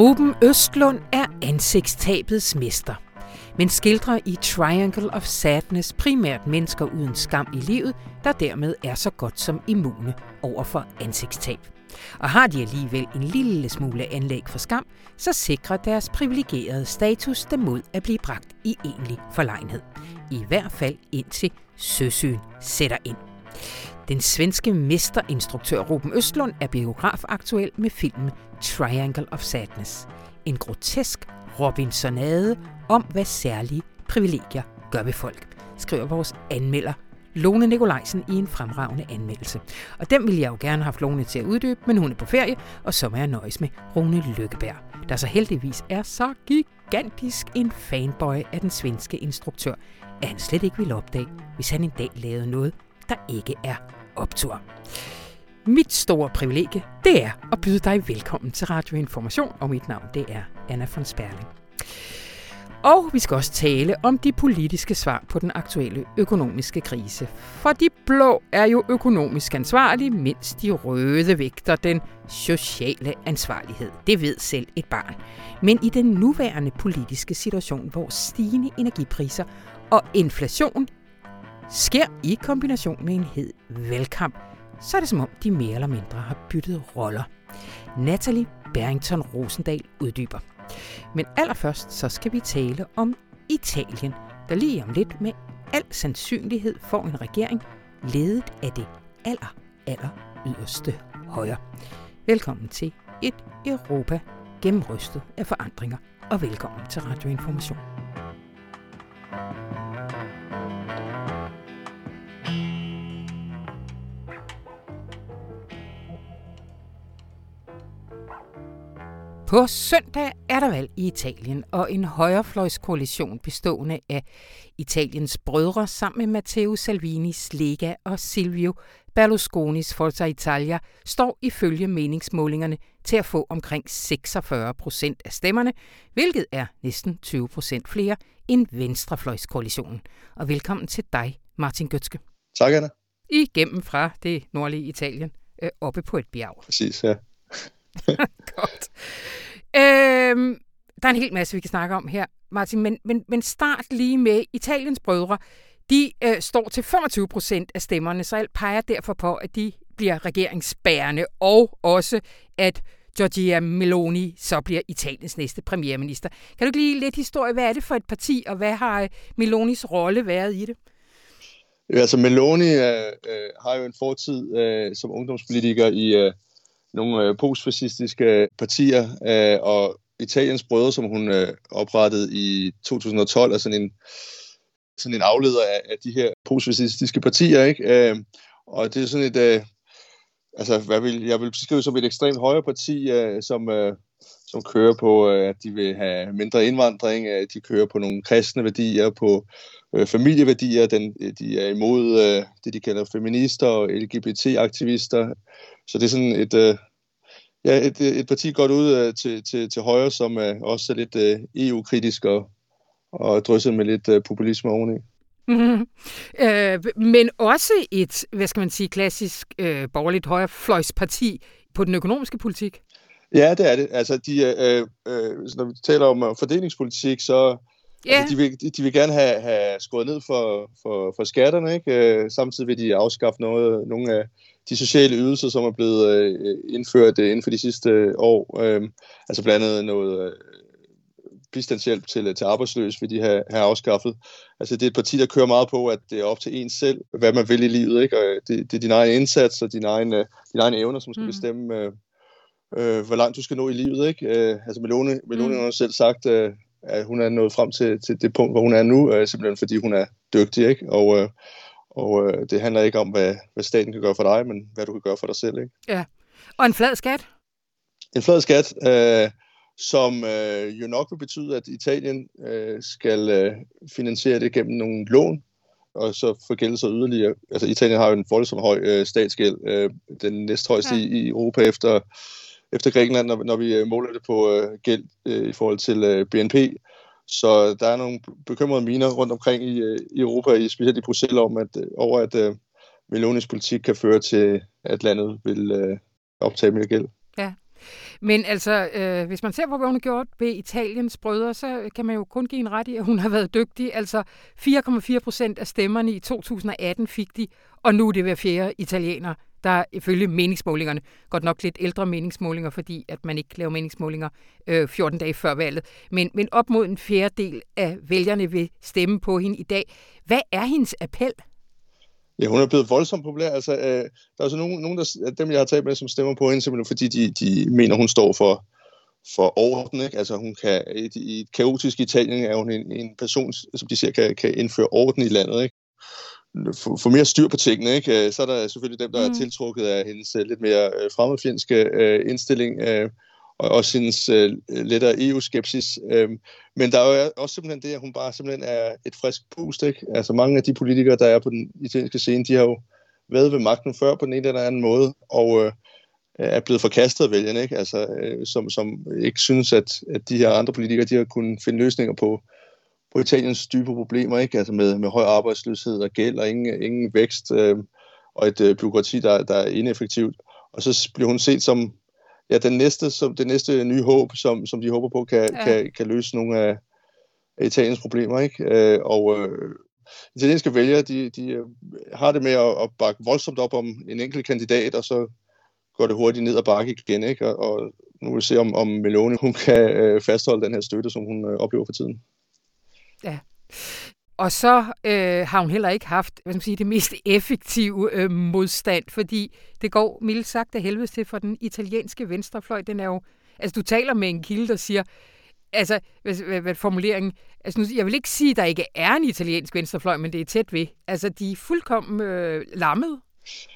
Ruben Østlund er ansigtstabets mester, men skildrer i Triangle of Sadness primært mennesker uden skam i livet, der dermed er så godt som immune over for ansigtstab. Og har de alligevel en lille smule anlæg for skam, så sikrer deres privilegerede status dem mod at blive bragt i egentlig forlegenhed. I hvert fald indtil søsyn sætter ind. Den svenske mesterinstruktør Ruben Østlund er biografaktuel med filmen Triangle of Sadness. En grotesk Robinsonade om, hvad særlige privilegier gør ved folk, skriver vores anmelder Lone Nikolajsen i en fremragende anmeldelse. Og den ville jeg jo gerne have haft Lone til at uddybe, men hun er på ferie, og så må jeg nøjes med Rune Lykkeberg, der så heldigvis er så gigantisk en fanboy af den svenske instruktør, at han slet ikke ville opdage, hvis han en dag lavede noget, der ikke er optur. Mit store privilegie, det er at byde dig velkommen til Radio Information, og mit navn det er Anna von Sperling. Og vi skal også tale om de politiske svar på den aktuelle økonomiske krise. For de blå er jo økonomisk ansvarlige, mens de røde vægter den sociale ansvarlighed. Det ved selv et barn. Men i den nuværende politiske situation, hvor stigende energipriser og inflation sker i kombination med en hed valgkamp, så er det som om, de mere eller mindre har byttet roller. Natalie Barrington Rosendal uddyber. Men allerførst så skal vi tale om Italien, der lige om lidt med al sandsynlighed får en regering ledet af det aller, aller yderste højre. Velkommen til et Europa gennemrystet af forandringer, og velkommen til Radioinformation. På søndag er der valg i Italien, og en højrefløjskoalition bestående af Italiens brødre sammen med Matteo Salvinis Lega og Silvio Berlusconis Forza Italia står ifølge meningsmålingerne til at få omkring 46 procent af stemmerne, hvilket er næsten 20 procent flere end Venstrefløjskoalitionen. Og velkommen til dig, Martin Gøtske. Tak, Anna. Igennem fra det nordlige Italien, øh, oppe på et bjerg. Præcis, ja. Godt. Øhm, der er en hel masse, vi kan snakke om her, Martin, men, men, men start lige med Italiens brødre. De øh, står til 25 procent af stemmerne, så alt peger derfor på, at de bliver regeringsbærende, og også at Giorgia Meloni så bliver Italiens næste premierminister. Kan du ikke lige lidt historie, hvad er det for et parti, og hvad har øh, Melonis rolle været i det? Altså Meloni øh, øh, har jo en fortid øh, som ungdomspolitiker i øh, nogle øh, postfascistiske øh, partier, øh, og Italiens brødre, som hun øh, oprettede i 2012, er sådan en, sådan en afleder af, af de her postfascistiske partier, ikke? Øh, og det er sådan et, øh, altså hvad vil, jeg vil beskrive som et ekstremt højre parti, øh, som, øh, som kører på, øh, at de vil have mindre indvandring, at de kører på nogle kristne værdier, på øh, familieværdier, den, øh, de er imod øh, det, de kalder feminister og LGBT-aktivister, så det er sådan et, øh, ja, et, øh, et parti godt ud øh, til, til, til højre, som øh, også er lidt øh, EU-kritisk og, og drysset med lidt øh, populisme oveni. Mm-hmm. Øh, men også et, hvad skal man sige, klassisk øh, borgerligt højrefløjsparti på den økonomiske politik. Ja, det er det. Altså, de, øh, øh, når vi taler om øh, fordelingspolitik, så Yeah. Altså, de, vil, de vil gerne have, have skåret ned for, for, for skatterne, ikke? Øh, samtidig vil de afskaffe noget, nogle af de sociale ydelser, som er blevet øh, indført øh, inden for de sidste år. Øh, altså blandt andet noget øh, bistandshjælp til, til arbejdsløse, vil de have, have afskaffet. Altså det er et parti, der kører meget på, at det er op til en selv, hvad man vil i livet. Ikke? Og det, det er din egen indsats og din egen, øh, din egen evner, som skal mm. bestemme, øh, hvor langt du skal nå i livet. Ikke? Øh, altså Melone, Melone mm. har selv sagt, øh, at hun er nået frem til, til det punkt, hvor hun er nu, øh, simpelthen fordi hun er dygtig. Ikke? Og, øh, og øh, det handler ikke om, hvad, hvad staten kan gøre for dig, men hvad du kan gøre for dig selv. Ikke? Ja. Og en flad skat? En flad skat, øh, som øh, jo nok vil betyde, at Italien øh, skal øh, finansiere det gennem nogle lån, og så forgælde sig yderligere. Altså Italien har jo en voldsomt høj øh, statsgæld, øh, den næsthøjeste ja. i, i Europa efter, efter Grækenland, når, når vi øh, måler det på øh, gæld øh, i forhold til øh, BNP. Så der er nogle bekymrede miner rundt omkring i, øh, i Europa, i, specielt i Bruxelles, om at, øh, over at øh, Melonis politik kan føre til, at landet vil øh, optage mere gæld. Ja. Men altså, øh, hvis man ser på, hvad hun har gjort ved Italiens brødre, så kan man jo kun give en ret i, at hun har været dygtig. Altså 4,4 procent af stemmerne i 2018 fik de, og nu er det hver fjerde italiener, der ifølge meningsmålingerne, godt nok lidt ældre meningsmålinger, fordi at man ikke laver meningsmålinger øh, 14 dage før valget, men, men op mod en fjerdedel af vælgerne vil stemme på hende i dag. Hvad er hendes appel? Ja, hun er blevet voldsomt populær. Altså, øh, der er altså nogen, nogen der, dem, jeg har talt med, som stemmer på hende, simpelthen fordi de, de mener, hun står for, for orden. Ikke? Altså, hun kan, i, i et kaotisk Italien er hun en, en person, som de siger, kan, kan indføre orden i landet. Ikke? Få, få mere styr på tingene, ikke? Øh, så er der selvfølgelig dem, der mm. er tiltrukket af hendes uh, lidt mere uh, fremmedfjendske uh, indstilling, uh, og også hendes uh, lettere EU-skepsis. Uh, men der er jo også simpelthen det, at hun bare simpelthen er et frisk pust, ikke? Altså mange af de politikere, der er på den italienske scene, de har jo været ved magten før på den ene eller anden måde, og uh, er blevet forkastet af vælgerne, ikke? Altså, uh, som, som ikke synes, at, at de her andre politikere, de har kunnet finde løsninger på på Italiens dybe problemer, ikke? Altså med, med høj arbejdsløshed og gæld og ingen, ingen vækst, øh, og et øh, byråkrati, der, der er ineffektivt. Og så bliver hun set som ja, den næste, som, det næste nye håb, som, som de håber på kan, ja. kan, kan løse nogle af, af Italiens problemer. Ikke? Øh, og øh, italienske vælgere, de, de øh, har det med at, at bakke voldsomt op om en enkelt kandidat, og så går det hurtigt ned og bakke igen. Ikke? Og, og nu vil vi se, om, om Meloni hun kan øh, fastholde den her støtte, som hun øh, oplever for tiden. Ja. Og så øh, har hun heller ikke haft hvad skal man sige, det mest effektive øh, modstand, fordi det går mildt sagt af helvede til for den italienske venstrefløj. Den er jo, altså du taler med en kilde, der siger, altså hvad, hvad, hvad formuleringen, altså nu, jeg vil ikke sige, at der ikke er en italiensk venstrefløj, men det er tæt ved. Altså de er fuldkommen øh, lammet.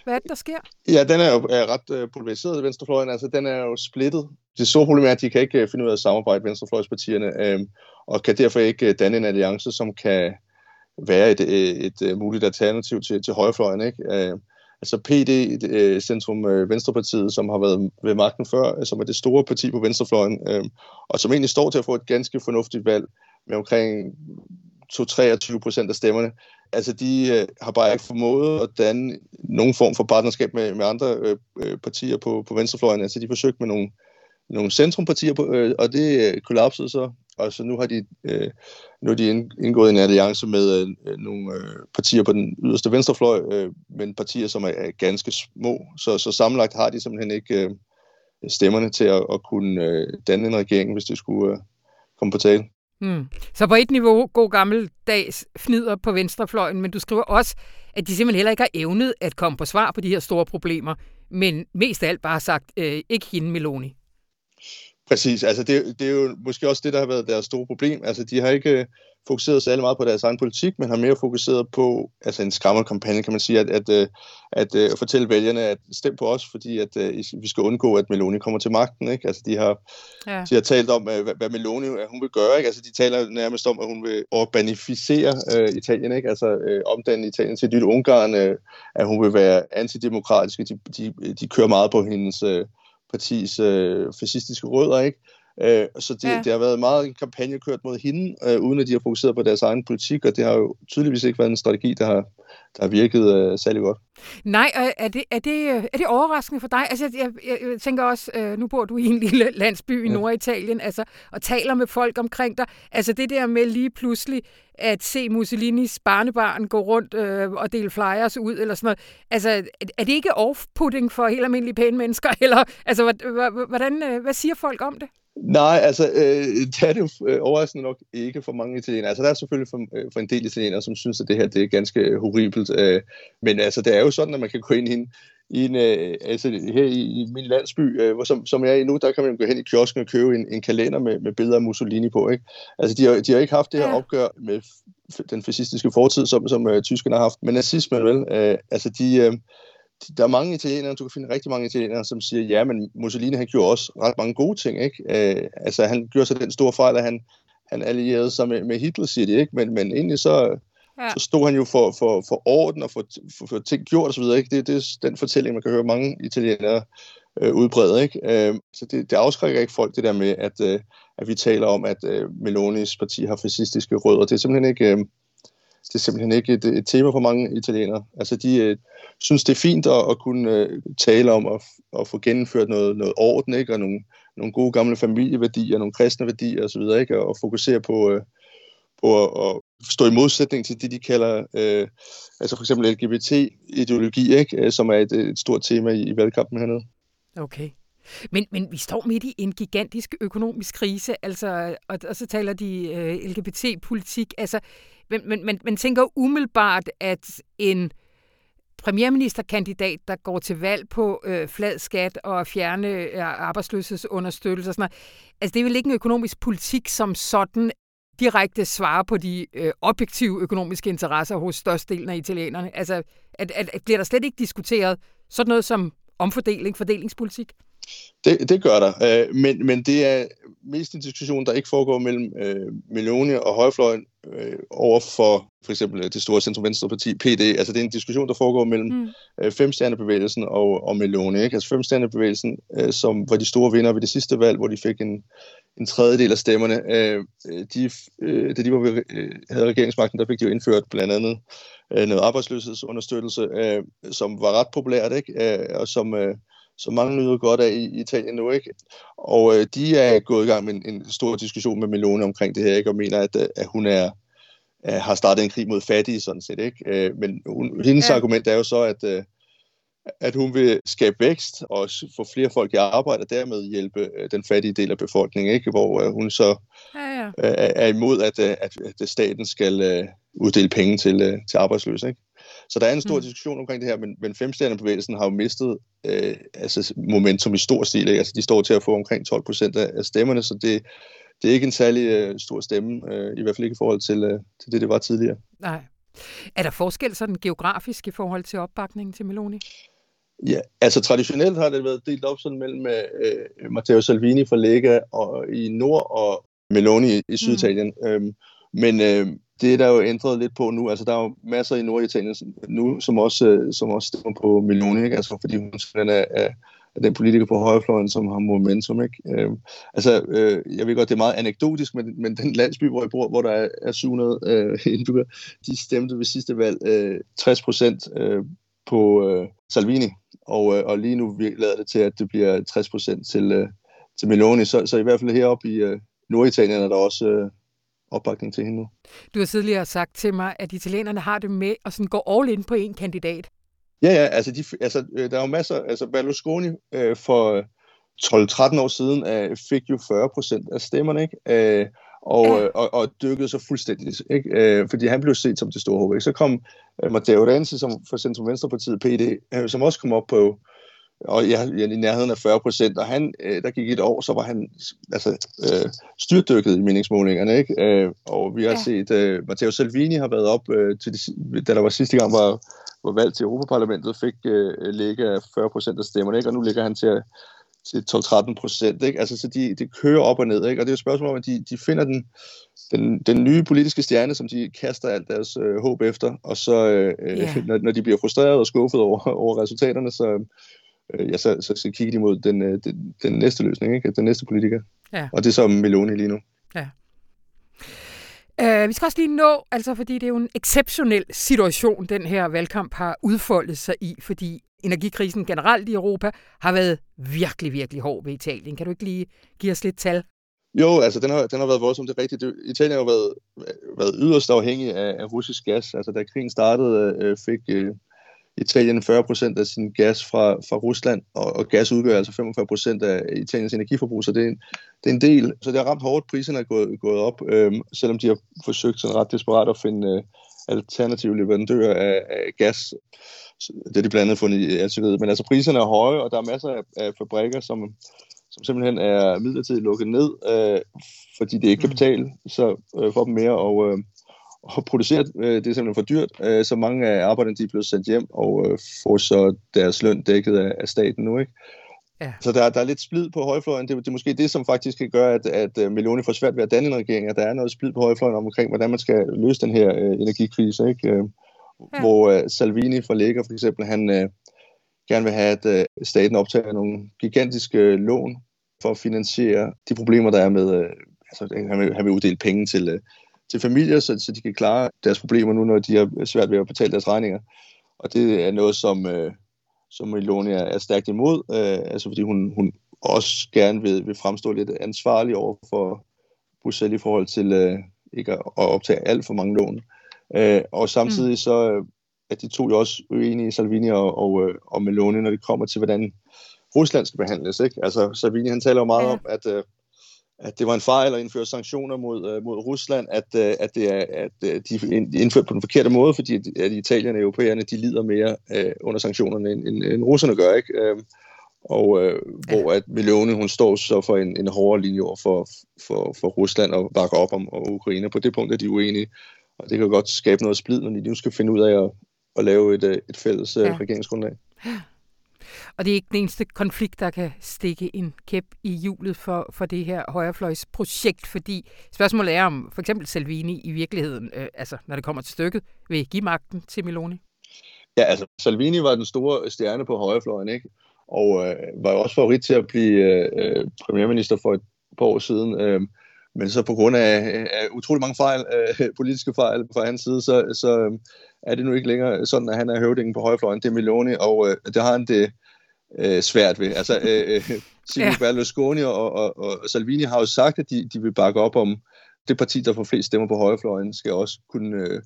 Hvad er det, der sker? Ja, den er jo er ret øh, polariseret, venstrefløjen. Altså, den er jo splittet. Det store problem er, at de kan ikke øh, finde ud af at samarbejde, venstrefløjspartierne. Øh, og kan derfor ikke øh, danne en alliance, som kan være et, øh, et, et muligt alternativ til, til højrefløjen. Ikke? Øh, altså PD, Centrum Venstrepartiet, som har været ved magten før, som er det store parti på venstrefløjen, og som egentlig står til at få et ganske fornuftigt valg med omkring 2-23 procent af stemmerne. Altså, de har bare ikke formået at danne nogen form for partnerskab med, med andre øh, partier på, på venstrefløjen. Altså, de forsøgte med nogle, nogle centrumpartier, på, øh, og det kollapsede så og så nu har de, øh, nu har de indgået en alliance med øh, øh, nogle øh, partier på den yderste venstrefløj, øh, men partier, som er, er ganske små. Så, så sammenlagt har de simpelthen ikke øh, stemmerne til at, at kunne øh, danne en regering, hvis det skulle øh, komme på tale. Hmm. Så på et niveau, god gammeldags fnider på venstrefløjen, men du skriver også, at de simpelthen heller ikke har evnet at komme på svar på de her store problemer, men mest af alt bare sagt, øh, ikke hende Meloni. Præcis, altså det, det er jo måske også det, der har været deres store problem. Altså de har ikke øh, fokuseret så meget på deres egen politik, men har mere fokuseret på altså en skræmmerkampagne, kan man sige, at, at, øh, at, at, at fortælle vælgerne, at stem på os, fordi at, at vi skal undgå, at Meloni kommer til magten. Ikke? Altså de har, ja. de har talt om, hvad, hvad Meloni hun vil gøre. Ikke? Altså de taler nærmest om, at hun vil urbanificere øh, Italien, ikke? altså øh, omdanne Italien til et nyt Ungarn, øh, at hun vil være antidemokratisk. De, de, de kører meget på hendes... Øh, partis øh, fascistiske rødder, ikke? Øh, så det, ja. det har været meget en kampagne kørt mod hende, øh, uden at de har fokuseret på deres egen politik, og det har jo tydeligvis ikke været en strategi, der har, der har virket øh, særlig godt. Nej, er det, er, det, er det overraskende for dig? Altså, jeg, jeg, jeg tænker også, øh, nu bor du i en lille landsby i ja. Norditalien, altså, og taler med folk omkring dig. Altså det der med lige pludselig at se Mussolinis barnebarn gå rundt øh, og dele flyers ud, eller sådan noget. Altså, er det ikke off-putting for helt almindelige pæne mennesker? Eller, altså, hvordan, øh, hvad siger folk om det? Nej, altså, øh, det er det øh, overraskende nok ikke for mange italienere. Altså, der er selvfølgelig for, øh, for en del italienere, som synes, at det her det er ganske horribelt. Øh, men altså, det er jo sådan, at man kan gå ind i en, i en øh, altså her i, i min landsby, øh, hvor, som, som jeg er i nu, der kan man gå hen i kiosken og købe en, en kalender med, med billeder af Mussolini på. Ikke? Altså, de har, de har ikke haft det her opgør med den fascistiske fortid, som, som øh, tyskerne har haft. Men nazismen, vel, øh, altså de... Øh, der er mange italienere, du kan finde rigtig mange italienere, som siger, ja, men Mussolini han gjorde også ret mange gode ting, ikke? Øh, altså han gjorde så den store fejl, at han, han allierede sig med, med Hitler, siger de, ikke? Men, men egentlig så, ja. så stod han jo for, for, for orden og for, for, for ting gjort osv., ikke? Det, det er den fortælling, man kan høre mange italienere øh, udbrede, ikke? Øh, så det, det afskrækker ikke folk, det der med, at, øh, at vi taler om, at øh, Melonis parti har fascistiske rødder. Det er simpelthen ikke... Øh, det er simpelthen ikke et, et tema for mange italienere. Altså, de øh, synes, det er fint at, at kunne øh, tale om at, at få gennemført noget, noget orden, ikke? og nogle, nogle gode gamle familieværdier, nogle kristne værdier osv., ikke? og fokusere på, øh, på at, at stå i modsætning til det, de kalder øh, altså for eksempel LGBT-ideologi, ikke? Øh, som er et, et stort tema i, i valgkampen hernede. Okay. Men, men vi står midt i en gigantisk økonomisk krise, altså, og, og så taler de øh, LGBT-politik. Altså, men, men, men men tænker umiddelbart, at en premierministerkandidat, der går til valg på øh, flad skat og fjerne øh, arbejdsløshedsunderstøttelse og sådan noget, altså det er vel ikke en økonomisk politik som sådan direkte svarer på de øh, objektive økonomiske interesser hos størstedelen af italienerne. Altså, at, at, at bliver der slet ikke diskuteret sådan noget som omfordeling, fordelingspolitik? Det, det gør der, øh, men, men det er mest en diskussion, der ikke foregår mellem øh, Meloni og højfløjen øh, over for for eksempel det store centrum-venstre-parti, PD. Altså det er en diskussion, der foregår mellem mm. øh, femstjernebevægelsen og, og Meloni. Ikke? Altså femstjernebevægelsen, øh, som var de store vinder ved det sidste valg, hvor de fik en, en tredjedel af stemmerne. Øh, de, øh, da de var, øh, havde regeringsmagten, der fik de jo indført blandt andet øh, noget arbejdsløshedsunderstøttelse, øh, som var ret populært, ikke? Øh, og som... Øh, som mange nyder godt af i Italien nu. Ikke? Og øh, de er gået i gang med en, en stor diskussion med Meloni omkring det her, ikke? og mener, at, øh, at hun er, er, har startet en krig mod fattige, sådan set. Ikke? Øh, men hun, hendes ja. argument er jo så, at, øh, at hun vil skabe vækst og få flere folk i arbejde, og dermed hjælpe øh, den fattige del af befolkningen, ikke? hvor øh, hun så ja, ja. Øh, er imod, at, øh, at, at staten skal øh, uddele penge til, øh, til arbejdsløse. Ikke? Så der er en stor mm. diskussion omkring det her, men, men femstjernebevægelsen har jo mistet øh, altså momentum i stor stil. Ikke? Altså, de står til at få omkring 12 procent af, stemmerne, så det, det er ikke en særlig øh, stor stemme, øh, i hvert fald ikke i forhold til, øh, til det, det var tidligere. Nej. Er der forskel sådan geografisk i forhold til opbakningen til Meloni? Ja, altså traditionelt har det været delt op sådan mellem øh, Matteo Salvini fra Lega og, i nord og Meloni i, i Syditalien. Mm. Øhm, men øh, det er der jo ændret lidt på nu. Altså, der er jo masser i Norditalien nu, som også, øh, som også stemmer på Meloni, ikke? Altså, fordi hun er, er, er den politiker på højrefløjen, som har momentum. Ikke? Øh, altså, øh, jeg ved godt, det er meget anekdotisk, men, men den landsby, hvor jeg bor, hvor der er, er 700 øh, indbyggere, de stemte ved sidste valg øh, 60 procent øh, på øh, Salvini, og, øh, og lige nu lader det til, at det bliver 60 procent til, øh, til Meloni. Så, så i hvert fald heroppe i øh, Norditalien er der også... Øh, opbakning til hende nu. Du har tidligere sagt til mig, at italienerne har det med at sådan gå all in på en kandidat. Ja, ja, altså, de, altså øh, der er jo masser, altså Berlusconi øh, for 12-13 år siden øh, fik jo 40 procent af stemmerne, ikke? Øh, og, ja. Øh, og, og dykkede så fuldstændig, ikke? Øh, fordi han blev set som det store håb. Ikke? Så kom øh, Matteo Renzi som for Centrum Venstrepartiet, PD, øh, som også kom op på og ja, i nærheden af 40 procent, og han, øh, der gik et år, så var han altså, øh, styrtdykket i meningsmålingerne, ikke? Øh, og vi har ja. set, øh, Matteo Salvini har været op, øh, til de, da der var sidste gang var, var valg til Europaparlamentet, fik øh, ligge 40 procent af stemmerne, ikke? Og nu ligger han til, til 12-13 procent, ikke? Altså, så de, de kører op og ned, ikke? Og det er jo et spørgsmål om, at de, de finder den, den, den nye politiske stjerne, som de kaster alt deres øh, håb efter, og så, øh, yeah. når, når de bliver frustreret og skuffet over, over resultaterne, så øh, ja, så, så, så kigger de mod den, øh, den, den næste løsning, ikke? den næste politiker. Ja. Og det er så Meloni lige nu. Ja. Uh, vi skal også lige nå, altså fordi det er jo en exceptionel situation, den her valgkamp har udfoldet sig i, fordi energikrisen generelt i Europa har været virkelig, virkelig hård ved Italien. Kan du ikke lige give os lidt tal? Jo, altså den har, den har været voldsomt, det er rigtigt. Italien har jo været, været yderst afhængig af, af russisk gas. Altså da krigen startede, øh, fik øh, Italien 40% af sin gas fra, fra Rusland, og, og gas udgør altså 45% af Italiens energiforbrug, så det er, en, det er en del. Så det har ramt hårdt, priserne er gået, gået op, øhm, selvom de har forsøgt sådan ret desperat at finde øh, alternative leverandører af, af gas. Det har de blandt andet fundet i Algeriet. Men altså priserne er høje, og der er masser af, af fabrikker, som, som simpelthen er midlertidigt lukket ned, øh, fordi det ikke kan mm. betale så, øh, for dem mere, og øh, og producere øh, det er simpelthen for dyrt, øh, så mange af arbejderne de er blevet sendt hjem og øh, får så deres løn dækket af, af staten nu, ikke? Ja. Så der, der er lidt splid på højfløjen. Det, det er måske det, som faktisk kan gøre, at, at Meloni får svært ved at danne en regering, at der er noget splid på højfløjen omkring, hvordan man skal løse den her øh, energikrise. Ikke? Øh, ja. Hvor øh, Salvini fra Lega for eksempel, han øh, gerne vil have, at øh, staten optager nogle gigantiske øh, lån for at finansiere de problemer, der er med, øh, altså han vil, han vil uddele penge til, øh, til familier, så, så de kan klare deres problemer nu, når de har svært ved at betale deres regninger. Og det er noget, som, øh, som Meloni er, er stærkt imod, øh, altså fordi hun, hun også gerne vil, vil fremstå lidt ansvarlig over for Bruxelles i forhold til øh, ikke at, at optage alt for mange lån. Øh, og samtidig mm. så øh, er de to jo også uenige, Salvini og, og, øh, og Meloni, når det kommer til, hvordan Rusland skal behandles. Ikke? Altså, Salvini han taler jo meget ja. om, at, øh, at det var en fejl at indføre sanktioner mod, øh, mod Rusland, at, øh, at, det er, at øh, de er indført på den forkerte måde, fordi at, at og europæerne de lider mere øh, under sanktionerne, end, end, end russerne gør. Ikke? Øh, og øh, ja. hvor at Meloni, hun står så for en, en hårdere linje over for, for, for Rusland og bakker op om og Ukraine. På det punkt er de uenige, og det kan godt skabe noget splid, når de nu skal finde ud af at, at lave et, et fælles ja. regeringsgrundlag. Og det er ikke den eneste konflikt, der kan stikke en kæp i hjulet for, for det her højrefløjsprojekt, fordi spørgsmålet er, om for eksempel Salvini i virkeligheden, øh, altså når det kommer til stykket, vil give magten til Meloni? Ja, altså Salvini var den store stjerne på højrefløjen, ikke? og øh, var jo også favorit til at blive øh, øh premierminister for et par år siden. Øh, men så på grund af, af utrolig mange fejl, øh, politiske fejl fra hans side, så, så øh, er det nu ikke længere sådan, at han er høvdingen på højrefløjen. Det er Meloni, og øh, det har han det øh, svært ved. Altså, øh, øh Silvio ja. Berlusconi og, og, og Salvini har jo sagt, at de, de vil bakke op om det parti, der får flest stemmer på højrefløjen, skal også kunne øh,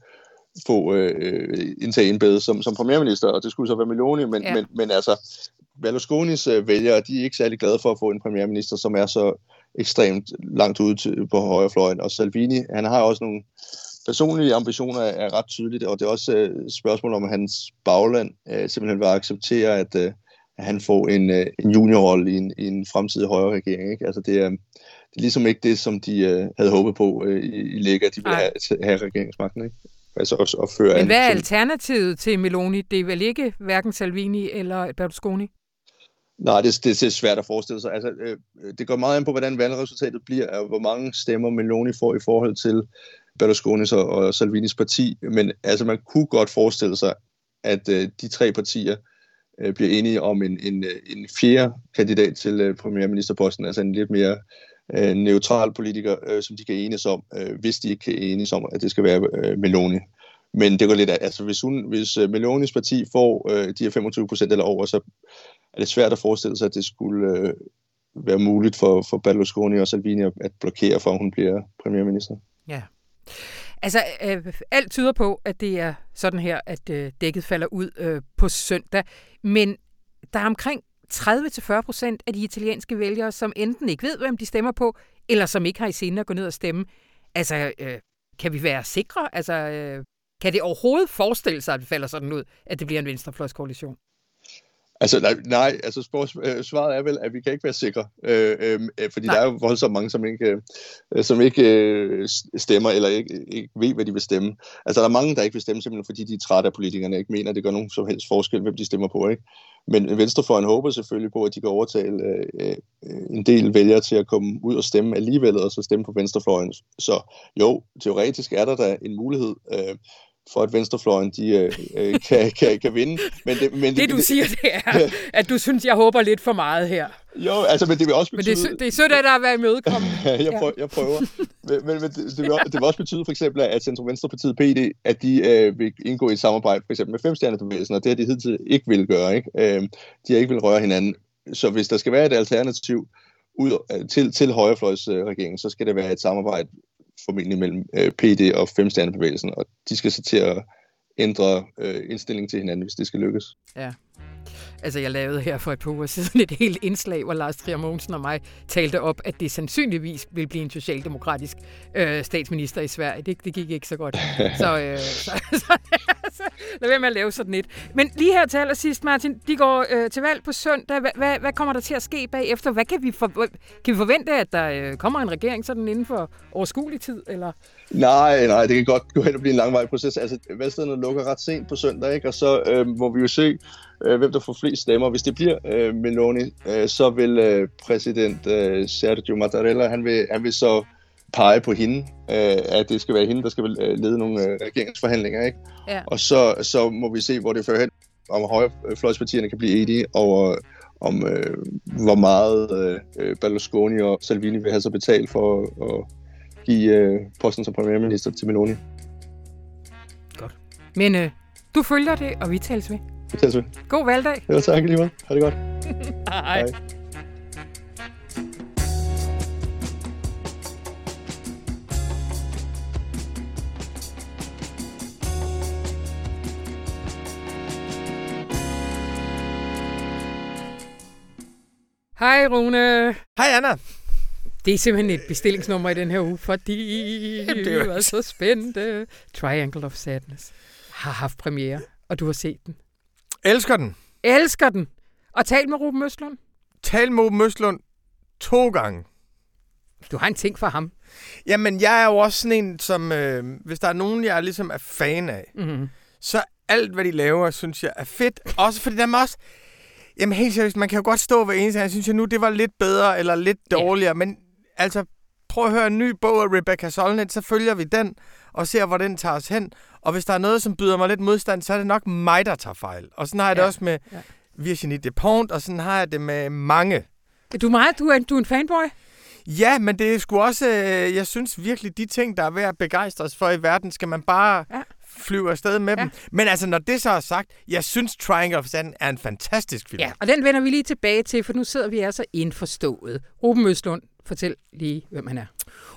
få øh, indtage en bedre som, som premierminister, og det skulle så være Meloni, men, ja. men, men altså, Berlusconis øh, vælgere, de er ikke særlig glade for at få en premierminister, som er så ekstremt langt ude til, på højrefløjen. Og Salvini, han har også nogle personlige ambitioner, er ret tydeligt, og det er også et øh, spørgsmål om, hans bagland øh, simpelthen vil acceptere, at, øh, at han får en, øh, en juniorrolle i en, i en fremtidig højre regering. Ikke? Altså det er, det er ligesom ikke det, som de øh, havde håbet på øh, i, i Lega, de ville have, have regeringsmagten. Ikke? Altså også at føre Men hvad er alternativet til Meloni? Det er vel ikke hverken Salvini eller Berlusconi? Nej, det, det, det er svært at forestille sig. Altså, øh, det går meget an på, hvordan valgresultatet bliver, og hvor mange stemmer Meloni får i forhold til Berlusconis og, og Salvinis parti. Men altså, man kunne godt forestille sig, at øh, de tre partier øh, Øh, bliver enige om en, en, øh, en fjerde kandidat til øh, premierministerposten, altså en lidt mere øh, neutral politiker, øh, som de kan enes om, øh, hvis de ikke kan enes om, at det skal være øh, Meloni. Men det går lidt af, altså hvis, hun, hvis øh, Melonis parti får øh, de her 25 procent eller over, så er det svært at forestille sig, at det skulle øh, være muligt for, for Berlusconi og Salvini at blokere for, at hun bliver premierminister. Ja. Altså, øh, alt tyder på, at det er sådan her, at øh, dækket falder ud øh, på søndag. Men der er omkring 30-40 procent af de italienske vælgere, som enten ikke ved, hvem de stemmer på, eller som ikke har i sinde at gå ned og stemme. Altså, øh, kan vi være sikre? Altså, øh, kan det overhovedet forestille sig, at det falder sådan ud, at det bliver en venstrefløjskoalition? Altså nej, nej altså spørg, øh, svaret er vel, at vi kan ikke være sikre, øh, øh, øh, fordi nej. der er jo voldsomt mange, som ikke, øh, som ikke øh, stemmer, eller ikke, ikke ved, hvad de vil stemme. Altså der er mange, der ikke vil stemme, simpelthen fordi de er trætte af politikerne, ikke mener, at det gør nogen som helst forskel, hvem de stemmer på. Ikke? Men Venstrefløjen håber selvfølgelig på, at de kan overtale øh, en del vælgere til at komme ud og stemme alligevel, og så stemme på Venstrefløjen. Så jo, teoretisk er der da en mulighed. Øh, for at venstrefløjen de, øh, øh, kan, kan, kan vinde. Men det, men det, det, du siger, det er, at du synes, jeg håber lidt for meget her. Jo, altså, men det vil også betyde... Men det er, det er sødt, at der er været imødekommende. jeg, prøver, jeg prøver. men, men, men det, det, vil, det vil også betyde for eksempel, at Centrum-Venstrepartiet PD, at de øh, vil indgå i et samarbejde for eksempel med femstjernebevægelsen, og det har de hidtil ikke vil gøre. Ikke? Øh, de har ikke vil røre hinanden. Så hvis der skal være et alternativ ud, øh, til, til højrefløjsregeringen, så skal det være et samarbejde formentlig mellem øh, PD og femstjernebevægelsen, og de skal så til at ændre øh, indstilling til hinanden, hvis det skal lykkes. Ja. Altså, jeg lavede her for et par uger siden et helt indslag, hvor Lars Trier Mogensen og mig talte op, at det sandsynligvis vil blive en socialdemokratisk øh, statsminister i Sverige. Det, det gik ikke så godt. Så, øh, så, så, så lad være med at lave sådan et. Men lige her til allersidst, Martin, de går øh, til valg på søndag. Hvad, hvad, hvad kommer der til at ske bagefter? Hvad kan vi, for, kan vi forvente, at der øh, kommer en regering sådan inden for overskuelig tid? Eller? Nej, nej, det kan godt gå hen og blive en langvarig proces. Altså, valgstederne lukker ret sent på søndag, ikke? og så øh, må vi jo se, øh, hvem der får flest stemmer. Hvis det bliver øh, Meloni, øh, så vil øh, præsident øh, Sergio Mattarella, han vil, han vil så pege på hende, øh, at det skal være hende, der skal øh, lede nogle øh, regeringsforhandlinger. Ikke? Ja. Og så, så må vi se, hvor det fører hen, om højrefløjspartierne kan blive enige over om øh, hvor meget øh, Berlusconi og Salvini vil have så betalt for at give øh, posten som premierminister til Meloni. Godt. Men øh, du følger det, og vi tales ved. Vi. God valgdag. Jo, tak lige meget. Ha' det godt. Hej. Hej. Hej Rune. Hej Anna. Det er simpelthen et bestillingsnummer i den her uge, fordi Jamen, det er så spændende. Triangle of Sadness har haft premiere, og du har set den. Elsker den. Elsker den. Og tal med Ruben Østlund. Tal med Ruben Østlund to gange. Du har en ting for ham. Jamen, jeg er jo også sådan en, som... Øh, hvis der er nogen, jeg ligesom er fan af, mm-hmm. så alt, hvad de laver, synes jeg er fedt. Også fordi der er også... Jamen helt seriøst, man kan jo godt stå ved eneste, jeg synes jeg nu, det var lidt bedre eller lidt dårligere, ja. men altså, prøv at høre en ny bog af Rebecca Solnit, så følger vi den og ser, hvor den tager os hen. Og hvis der er noget, som byder mig lidt modstand, så er det nok mig, der tager fejl. Og sådan har jeg ja. det også med ja. Virginie Despont, og sådan har jeg det med mange. Er du meget? Du er, du er en fanboy? Ja, men det er sgu også, øh, jeg synes virkelig, de ting, der er ved at begejstres for i verden, skal man bare ja flyver afsted med ja. dem. Men altså, når det så er sagt, jeg synes Triangle of Sand er en fantastisk film. Ja, og den vender vi lige tilbage til, for nu sidder vi altså indforstået. Ruben Østlund, fortæl lige, hvem han er.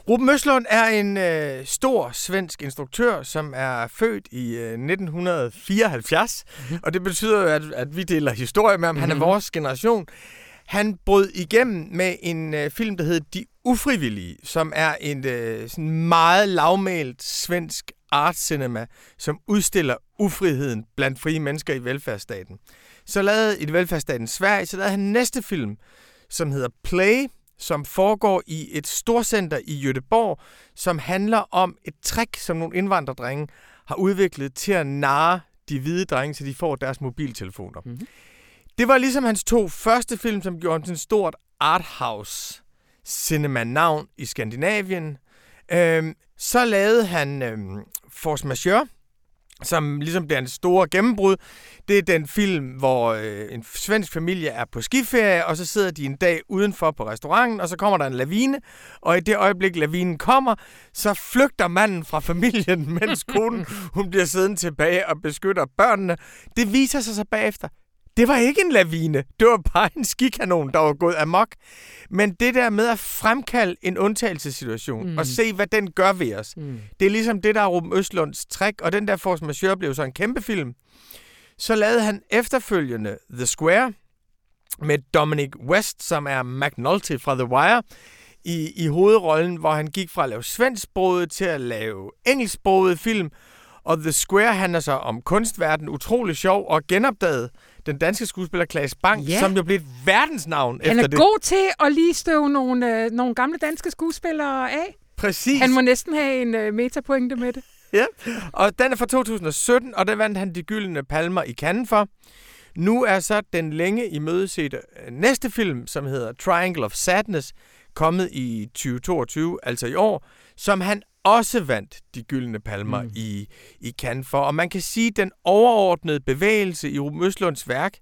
Ruben Østlund er en øh, stor svensk instruktør, som er født i øh, 1974. Mm-hmm. Og det betyder jo, at, at vi deler historie med ham. Mm-hmm. Han er mhm. vores generation. Han brød igennem med en øh, film, der hedder De Ufrivillige, som er en øh, sådan meget lavmælt svensk art cinema, som udstiller ufriheden blandt frie mennesker i velfærdsstaten. Så lavede i velfærdsstaten Sverige, så lavede han næste film, som hedder Play, som foregår i et storcenter i Göteborg, som handler om et trick, som nogle indvandrerdrenge har udviklet til at narre de hvide drenge, så de får deres mobiltelefoner. Mm-hmm. Det var ligesom hans to første film, som gjorde ham til en stort arthouse cinema-navn i Skandinavien. Øhm, så lavede han øhm, Force Majeure, som ligesom bliver en stor gennembrud. Det er den film, hvor øh, en svensk familie er på skiferie, og så sidder de en dag udenfor på restauranten, og så kommer der en lavine, og i det øjeblik, lavinen kommer, så flygter manden fra familien, mens konen hun bliver siddende tilbage og beskytter børnene. Det viser sig så bagefter, det var ikke en lavine. Det var bare en skikanon, der var gået amok. Men det der med at fremkalde en undtagelsessituation mm. og se, hvad den gør ved os, mm. det er ligesom det, der er Ruben Østlunds trick, og den der Force Majeure blev så en kæmpe film. Så lavede han efterfølgende The Square med Dominic West, som er McNulty fra The Wire, i, i hovedrollen, hvor han gik fra at lave svensksproget til at lave engelsksproget film. Og The Square handler så om kunstverden, utrolig sjov og genopdaget den danske skuespiller Klaas Bang, ja. som jo blev et verdensnavn Han efter det. Han er god til at lige støve nogle, øh, nogle gamle danske skuespillere af. Præcis. Han må næsten have en øh, metapointe med det. Ja, og den er fra 2017, og der vandt han de gyldne palmer i Cannes for. Nu er så den længe i mødesete øh, næste film, som hedder Triangle of Sadness, kommet i 2022, altså i år, som han også vandt de gyldne palmer mm. i, i Cannes for. Og man kan sige, at den overordnede bevægelse i Ruben Østlunds værk,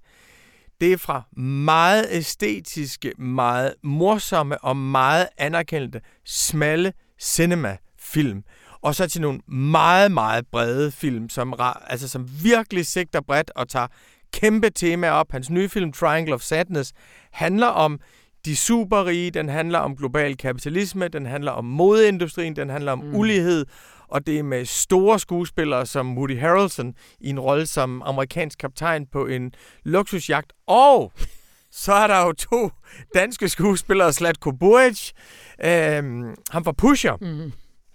det er fra meget æstetiske, meget morsomme og meget anerkendte, smalle cinema-film. Og så til nogle meget, meget brede film, som, altså, som virkelig sigter bredt og tager kæmpe temaer op. Hans nye film, Triangle of Sadness, handler om de superrige, den handler om global kapitalisme, den handler om modeindustrien, den handler om mm. ulighed, og det er med store skuespillere som Woody Harrelson i en rolle som amerikansk kaptajn på en luksusjagt. Og så er der jo to danske skuespillere, Slatko Buric, øh, ham fra Pusher, mm.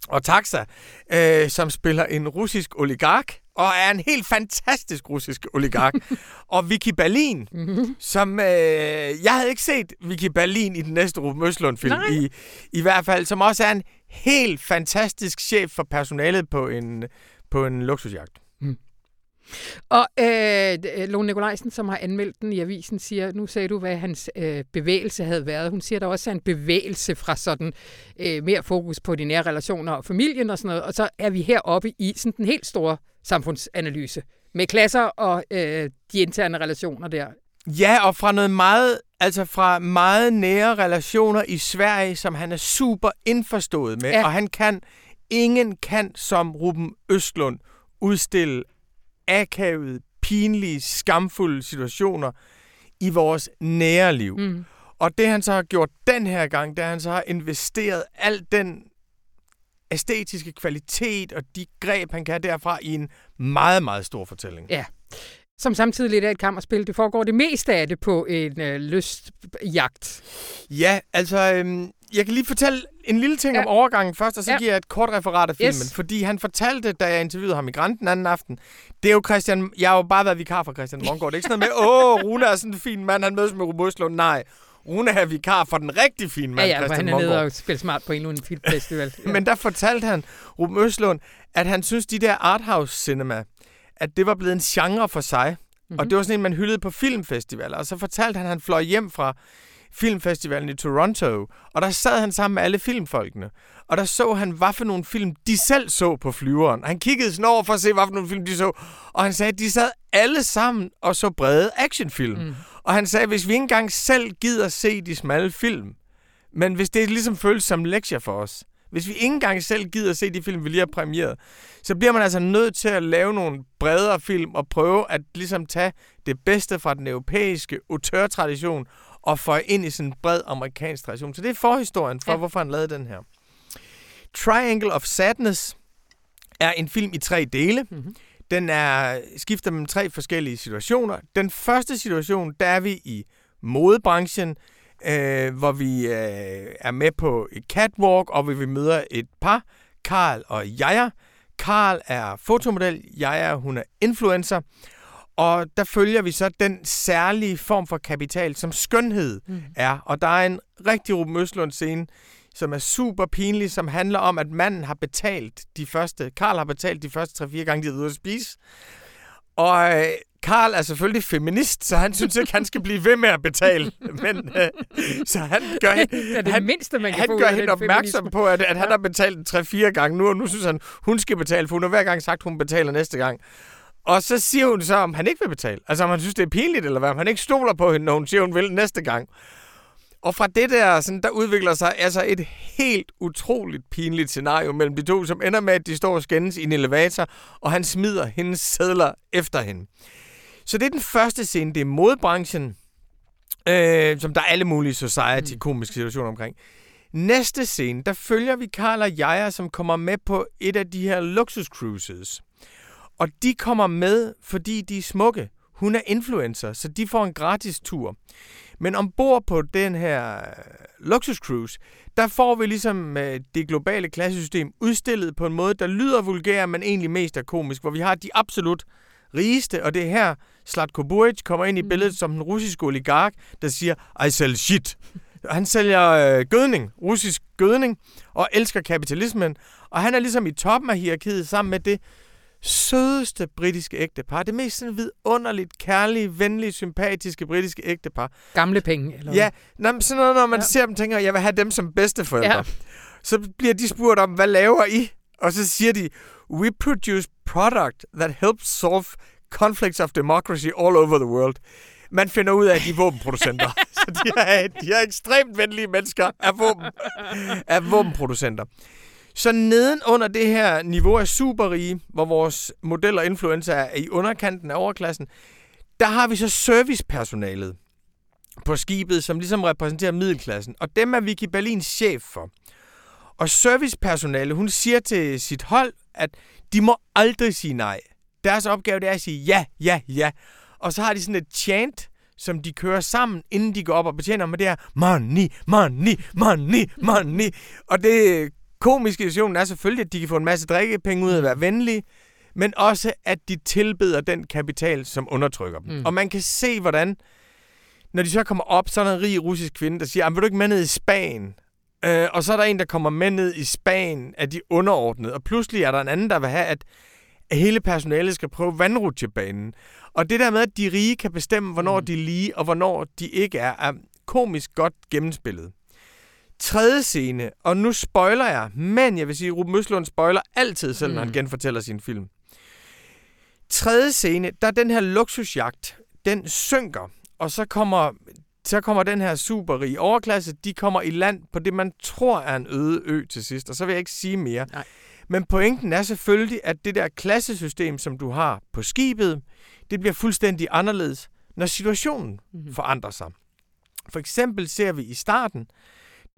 og Taxa, øh, som spiller en russisk oligark, og er en helt fantastisk russisk oligark. og Vicky Berlin, mm-hmm. som... Øh, jeg havde ikke set Vicky Berlin i den næste Ruben Østlund-film, i, i hvert fald, som også er en helt fantastisk chef for personalet på en, på en luksusjagt. Mm. Og øh, Lone Nikolajsen, som har anmeldt den i avisen, siger, nu sagde du, hvad hans øh, bevægelse havde været. Hun siger, der også er en bevægelse fra sådan øh, mere fokus på de nære relationer og familien og sådan noget. Og så er vi heroppe i sådan den helt store samfundsanalyse med klasser og øh, de interne relationer der. Ja, og fra noget meget Altså fra meget nære relationer i Sverige, som han er super indforstået med. Ja. Og han kan, ingen kan som Ruben Østlund udstille akavede, pinlige, skamfulde situationer i vores nære liv. Mm. Og det han så har gjort den her gang, det er, at han så har investeret al den æstetiske kvalitet og de greb, han kan derfra i en meget, meget stor fortælling. Ja. Som samtidig lidt af et kammerspil. Det foregår det meste af det på en øh, lystjagt. Ja, altså, øhm, jeg kan lige fortælle en lille ting Ja. om overgangen først, og så Ja. giver jeg et kort referat af filmen. Yes. Fordi han fortalte, da jeg interviewede ham i Grand den anden aften, det er jo Christian, jeg har jo bare været vikar for Christian Mongård. Det er ikke sådan noget med, åh, Rune er sådan en fin mand, han mødes med Rune. Nej, Rune er vikar for den rigtig fine mand, Ja, ja, for Christian han er nede og spiller smart på en eller anden filmfestival. Ja. Men der fortalte han, Ruben Østlund, at han synes, de der arthouse cinema, at det var blevet en genre for sig. Mhm. Mm-hmm. Og det var sådan en, man hyldede på filmfestivaler. Og så fortalte han, at han fløj hjem fra filmfestivalen i Toronto, og der sad han sammen med alle filmfolkene. Og der så han, hvad for nogle film de selv så på flyveren. Han kiggede sådan over for at se, hvad for nogle film de så. Og han sagde, at de sad alle sammen og så brede actionfilm. Mm. Og han sagde, hvis vi ikke engang selv gider se de smalle film, men hvis det ligesom føles som lektier for os, hvis vi ikke engang selv gider se de film, vi lige har premieret, så bliver man altså nødt til at lave nogle bredere film og prøve at ligesom tage det bedste fra den europæiske autørtradition og få ind i sådan en bred amerikansk tradition. Så det er forhistorien for, ja. hvorfor han lavede den her. Triangle of Sadness er en film i tre dele. Mm-hmm. Den er skifter mellem tre forskellige situationer. Den første situation, der er vi i modebranchen, øh, hvor vi øh, er med på et catwalk, og hvor vi møder et par, Karl og Jaja. Karl er fotomodel, Jaja hun er influencer, og der følger vi så den særlige form for kapital, som skønhed mm. er. Og der er en rigtig Ruben Østlund scene, som er super pinlig, som handler om, at manden har betalt de første, Karl har betalt de første 3-4 gange, de har været ude at spise. Og øh, Karl er selvfølgelig feminist, så han synes ikke, han skal blive ved med at betale. Men, øh, så han gør, det er det han, mindste, man kan han gør hende opmærksom feminisme. på, at, at han har betalt 3-4 gange nu, og nu synes han, hun skal betale, for hun har hver gang sagt, hun betaler næste gang. Og så siger hun så, om han ikke vil betale. Altså om han synes, det er pinligt, eller hvad. Om han ikke stoler på hende, når hun siger, hun vil næste gang. Og fra det der, sådan, der udvikler sig altså et helt utroligt pinligt scenario mellem de to, som ender med, at de står og skændes i en elevator, og han smider hendes sædler efter hende. Så det er den første scene, det er modbranchen, øh, som der er alle mulige society-komiske situationer omkring. Næste scene, der følger vi Karl og Jaja, som kommer med på et af de her luksuscruises. Og de kommer med, fordi de er smukke. Hun er influencer, så de får en gratis tur. Men ombord på den her øh, luksuscruise, der får vi ligesom øh, det globale klassesystem udstillet på en måde, der lyder vulgær, men egentlig mest er komisk, hvor vi har de absolut rigeste, og det er her Slatko Buric kommer ind i billedet som den russiske oligark, der siger, I sell shit. Han sælger øh, gødning, russisk gødning, og elsker kapitalismen, og han er ligesom i toppen af hierarkiet sammen med det sødeste britiske ægtepar. Det mest sådan vidunderligt, kærlige, venlige, sympatiske britiske ægtepar. Gamle penge. Eller Ja, nå, men sådan noget, når man Ja. ser dem, tænker jeg, vil have dem som bedsteforældre. Ja. Så bliver de spurgt om, hvad laver I? Og så siger de, we produce product that helps solve conflicts of democracy all over the world. Man finder ud af, at de er våbenproducenter. så de er, de er ekstremt venlige mennesker af, våben, af våbenproducenter. Så neden under det her niveau af superrige, hvor vores modeller og influencer er i underkanten af overklassen, der har vi så servicepersonalet på skibet, som ligesom repræsenterer middelklassen. Og dem er Vicky Berlins chef for. Og servicepersonale, hun siger til sit hold, at de må aldrig sige nej. Deres opgave det er at sige ja, ja, ja. Og så har de sådan et chant, som de kører sammen, inden de går op og betjener, med det her money, money, money, money. Og det komiske i situationen er selvfølgelig, at de kan få en masse drikkepenge ud af at være venlige, men også, at de tilbeder den kapital, som undertrykker dem. Mm. Mm. Og man kan se, hvordan, når de så kommer op, så er der en rig russisk kvinde, der siger, "Jamen, vil du ikke med ned i Spanien? Øh, og så er der en, der kommer med ned i Spanien af de underordnede. Og pludselig er der en anden, der vil have, at hele personalet skal prøve vandrutsjebanen. Og det der med, at de rige kan bestemme, hvornår Mm. de er lige, og hvornår de ikke er, er komisk godt gennemspillet. Tredje scene, og nu spoiler jeg, men jeg vil sige, at Ruben Østlund spoiler altid, selv når Mm. han genfortæller sin film. Tredje scene, der er den her luksusjagt, den synker, og så kommer så kommer den her superrige overklasse, de kommer i land på det, man tror er en øde ø til sidst, og så vil jeg ikke sige mere. Nej. Men pointen er selvfølgelig, at det der klassesystem, som du har på skibet, det bliver fuldstændig anderledes, når situationen mm-hmm. forandrer sig. For eksempel ser vi i starten,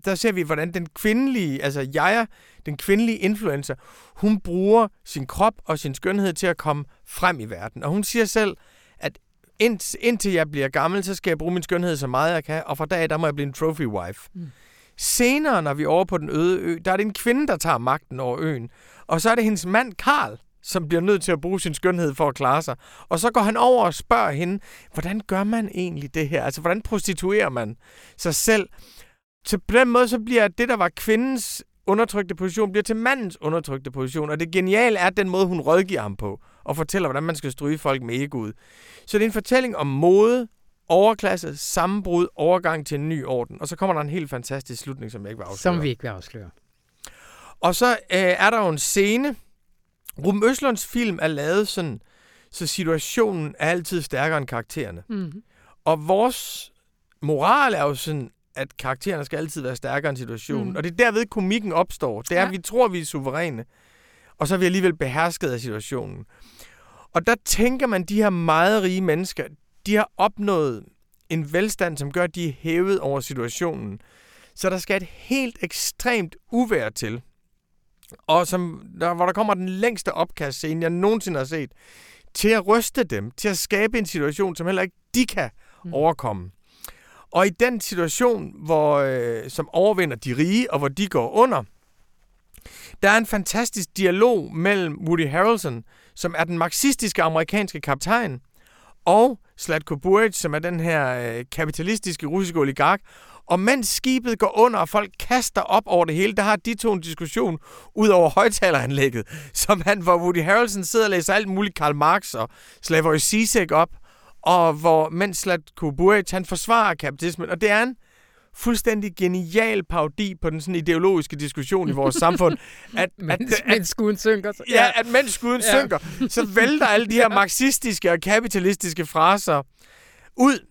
der ser vi, hvordan den kvindelige, altså jeg, den kvindelige influencer, hun bruger sin krop og sin skønhed til at komme frem i verden. Og hun siger selv, at ind, indtil jeg bliver gammel, så skal jeg bruge min skønhed så meget jeg kan, og fra dag der må jeg blive en trophy wife. Mm. Senere, når vi er over på den øde ø, der er det en kvinde, der tager magten over øen. Og så er det hendes mand, Karl, som bliver nødt til at bruge sin skønhed for at klare sig. Og så går han over og spørger hende, hvordan gør man egentlig det her? Altså, hvordan prostituerer man sig selv? Så på den måde, så bliver det, der var kvindens undertrykte position, bliver til mandens undertrykte position. Og det geniale er den måde, hun rådgiver ham på, og fortæller, hvordan man skal stryge folk med egoet. Så det er en fortælling om mode, overklasse, sammenbrud, overgang til en ny orden. Og så kommer der en helt fantastisk slutning, som jeg ikke vil afsløre. Som vi ikke vil afsløre. Og så øh, er der jo en scene. Ruben Østlunds film er lavet sådan, så situationen er altid stærkere end karaktererne. Mm-hmm. Og vores moral er jo sådan, at karaktererne skal altid være stærkere end situationen. Mm. Og det er derved, komikken opstår. Det er, ja. at vi tror, vi er suveræne, og så er vi alligevel behersket af situationen. Og der tænker man, de her meget rige mennesker, de har opnået en velstand, som gør, at de er hævet over situationen. Så der skal et helt ekstremt uvær til. Og som, der, hvor der kommer den længste opkastscene, jeg nogensinde har set, til at ryste dem, til at skabe en situation, som heller ikke de kan mm. overkomme. Og i den situation, hvor, øh, som overvinder de rige, og hvor de går under, der er en fantastisk dialog mellem Woody Harrelson, som er den marxistiske amerikanske kaptajn, og Slatko Buric, som er den her øh, kapitalistiske russiske oligark. Og mens skibet går under, og folk kaster op over det hele, der har de to en diskussion ud over højtaleranlægget, som han, hvor Woody Harrelson sidder og læser alt muligt Karl Marx og Slavoj Zizek op, og hvor mens Slatko Buric, han forsvarer kapitalismen, og det er en fuldstændig genial parodi på den sådan ideologiske diskussion i vores samfund. At, at, mens, at, mens skuden synker. Så, ja, at mens skuden ja. synker, så vælter alle de her marxistiske og kapitalistiske fraser ud.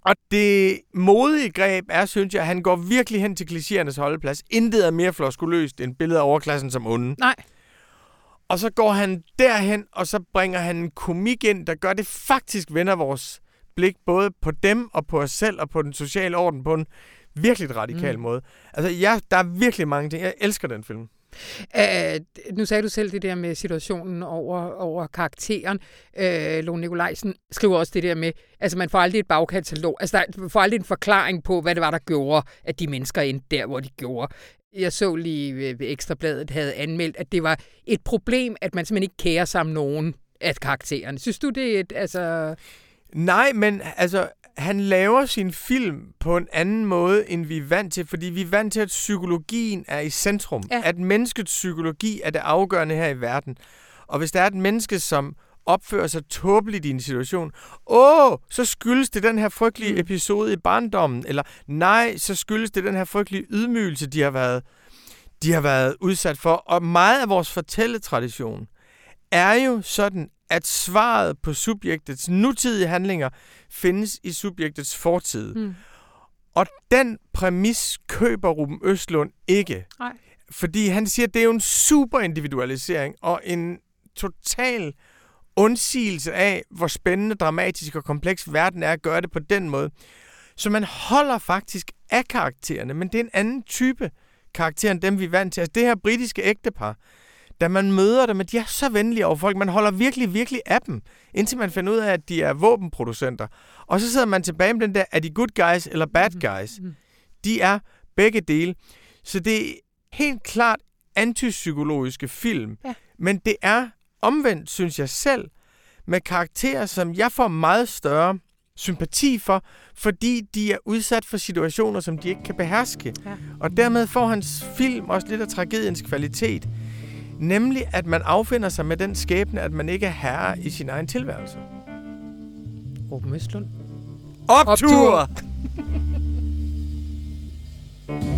Og det modige greb er, synes jeg, at han går virkelig hen til klichéernes holdeplads. Intet er mere floskuløst end billedet af overklassen som onde. Nej. Og så går han derhen, og så bringer han en komik ind, der gør det faktisk vender vores blik både på dem og på os selv og på den sociale orden på en virkelig radikal mm. måde. Altså, ja, der er virkelig mange ting. Jeg elsker den film. Uh, nu sagde du selv det der med situationen over, over karakteren. Uh, Lone Nikolajsen skriver også det der med, altså man får aldrig et bagkatalog, altså der får aldrig en forklaring på, hvad det var, der gjorde, at de mennesker endte der, hvor de gjorde. Jeg så lige ved Ekstrabladet havde anmeldt, at det var et problem, at man simpelthen ikke kærer sig om nogen af karaktererne. Synes du, det er et, altså... Nej, men altså, han laver sin film på en anden måde, end vi er vant til, fordi vi er vant til, at psykologien er i centrum. Ja. At menneskets psykologi er det afgørende her i verden. Og hvis der er et menneske, som opfører sig tåbeligt i en situation, åh, så skyldes det den her frygtelige mm. episode i barndommen, eller nej, så skyldes det den her frygtelige ydmygelse, de har været, de har været udsat for. Og meget af vores fortælletradition er jo sådan, at svaret på subjektets nutidige handlinger findes i subjektets fortid. Mm. Og den præmis køber Ruben Østlund ikke. Nej. Fordi han siger, at det er jo en super individualisering og en total undsigelse af, hvor spændende, dramatisk og kompleks verden er at gøre det på den måde. Så man holder faktisk af karaktererne, men det er en anden type karakter end dem, vi er vant til. Altså det her britiske ægtepar, da man møder dem, at de er så venlige over folk. Man holder virkelig, virkelig af dem, indtil man finder ud af, at de er våbenproducenter. Og så sidder man tilbage med den der, er de good guys eller bad mhm. guys? Mm-hmm. De er begge dele. Så det er helt klart antipsykologiske film. Ja. Men det er omvendt, synes jeg selv, med karakterer, som jeg får meget større sympati for, fordi de er udsat for situationer, som de ikke kan beherske. Ja. Og dermed får hans film også lidt af tragediens kvalitet. Nemlig, at man affinder sig med den skæbne, at man ikke er herre i sin egen tilværelse. Ruben Østlund. Optur! Optur!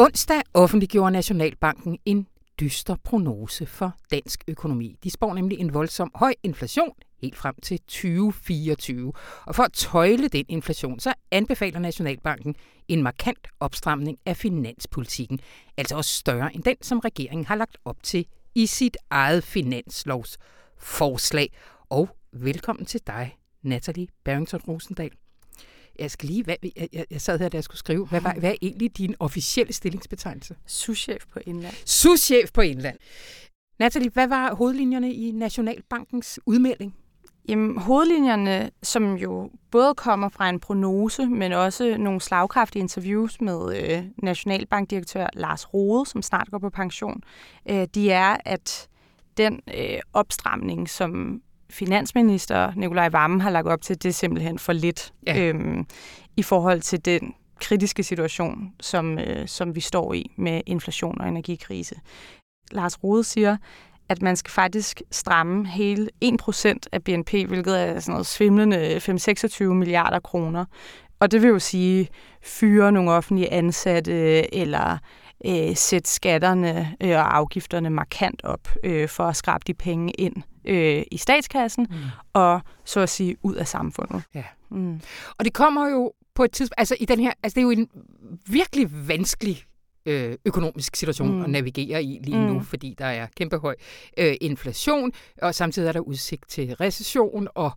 Onsdag offentliggjorde Nationalbanken en dyster prognose for dansk økonomi. De spår nemlig en voldsom høj inflation helt frem til 2024. Og for at tøjle den inflation, så anbefaler Nationalbanken en markant opstramning af finanspolitikken, altså også større end den, som regeringen har lagt op til i sit eget finanslovsforslag. Og velkommen til dig, Natalie Barrington Rosendal. Jeg skal lige, hvad, jeg, jeg, jeg sad her, da jeg skulle skrive, hvad, var, hvad er egentlig din officielle stillingsbetegnelse? Souschef på Indland. Souschef på Indland. Natalie, hvad var hovedlinjerne i Nationalbankens udmelding? Jamen, hovedlinjerne, som jo både kommer fra en prognose, men også nogle slagkraftige interviews med øh, Nationalbankdirektør Lars Rode, som snart går på pension, øh, de er, at den øh, opstramning, som finansminister Nikolaj Vammen har lagt op til, det er simpelthen for lidt ja. øhm, i forhold til den kritiske situation, som, øh, som vi står i med inflation og energikrise. Lars Rode siger, at man skal faktisk stramme hele 1% af BNP, hvilket er sådan noget svimlende 5-26 milliarder kroner. Og det vil jo sige fyre nogle offentlige ansatte eller øh, sætte skatterne øh, og afgifterne markant op øh, for at skrabe de penge ind øh, i statskassen mm. og så at sige ud af samfundet. Ja. Mm. Og det kommer jo på et tidspunkt, altså i den her, altså det er jo en virkelig vanskelig øh, økonomisk situation mm. at navigere i lige nu, mm. fordi der er kæmpe høj øh, inflation, og samtidig er der udsigt til recession, og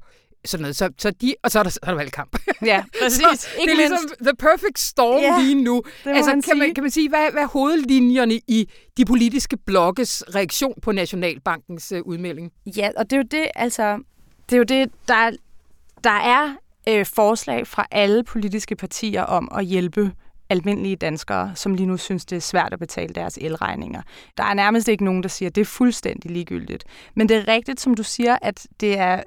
sådan noget. Så, så de, og så er der, så er der valgkamp. Ja, præcis. så det er ligesom the perfect storm ja, lige nu. Altså, man kan, man, kan man sige, hvad, hvad er hovedlinjerne i de politiske blokkes reaktion på Nationalbankens uh, udmelding? Ja, og det er jo det, altså, det er jo det, der, der er øh, forslag fra alle politiske partier om at hjælpe almindelige danskere, som lige nu synes, det er svært at betale deres elregninger. Der er nærmest ikke nogen, der siger, at det er fuldstændig ligegyldigt. Men det er rigtigt, som du siger, at det er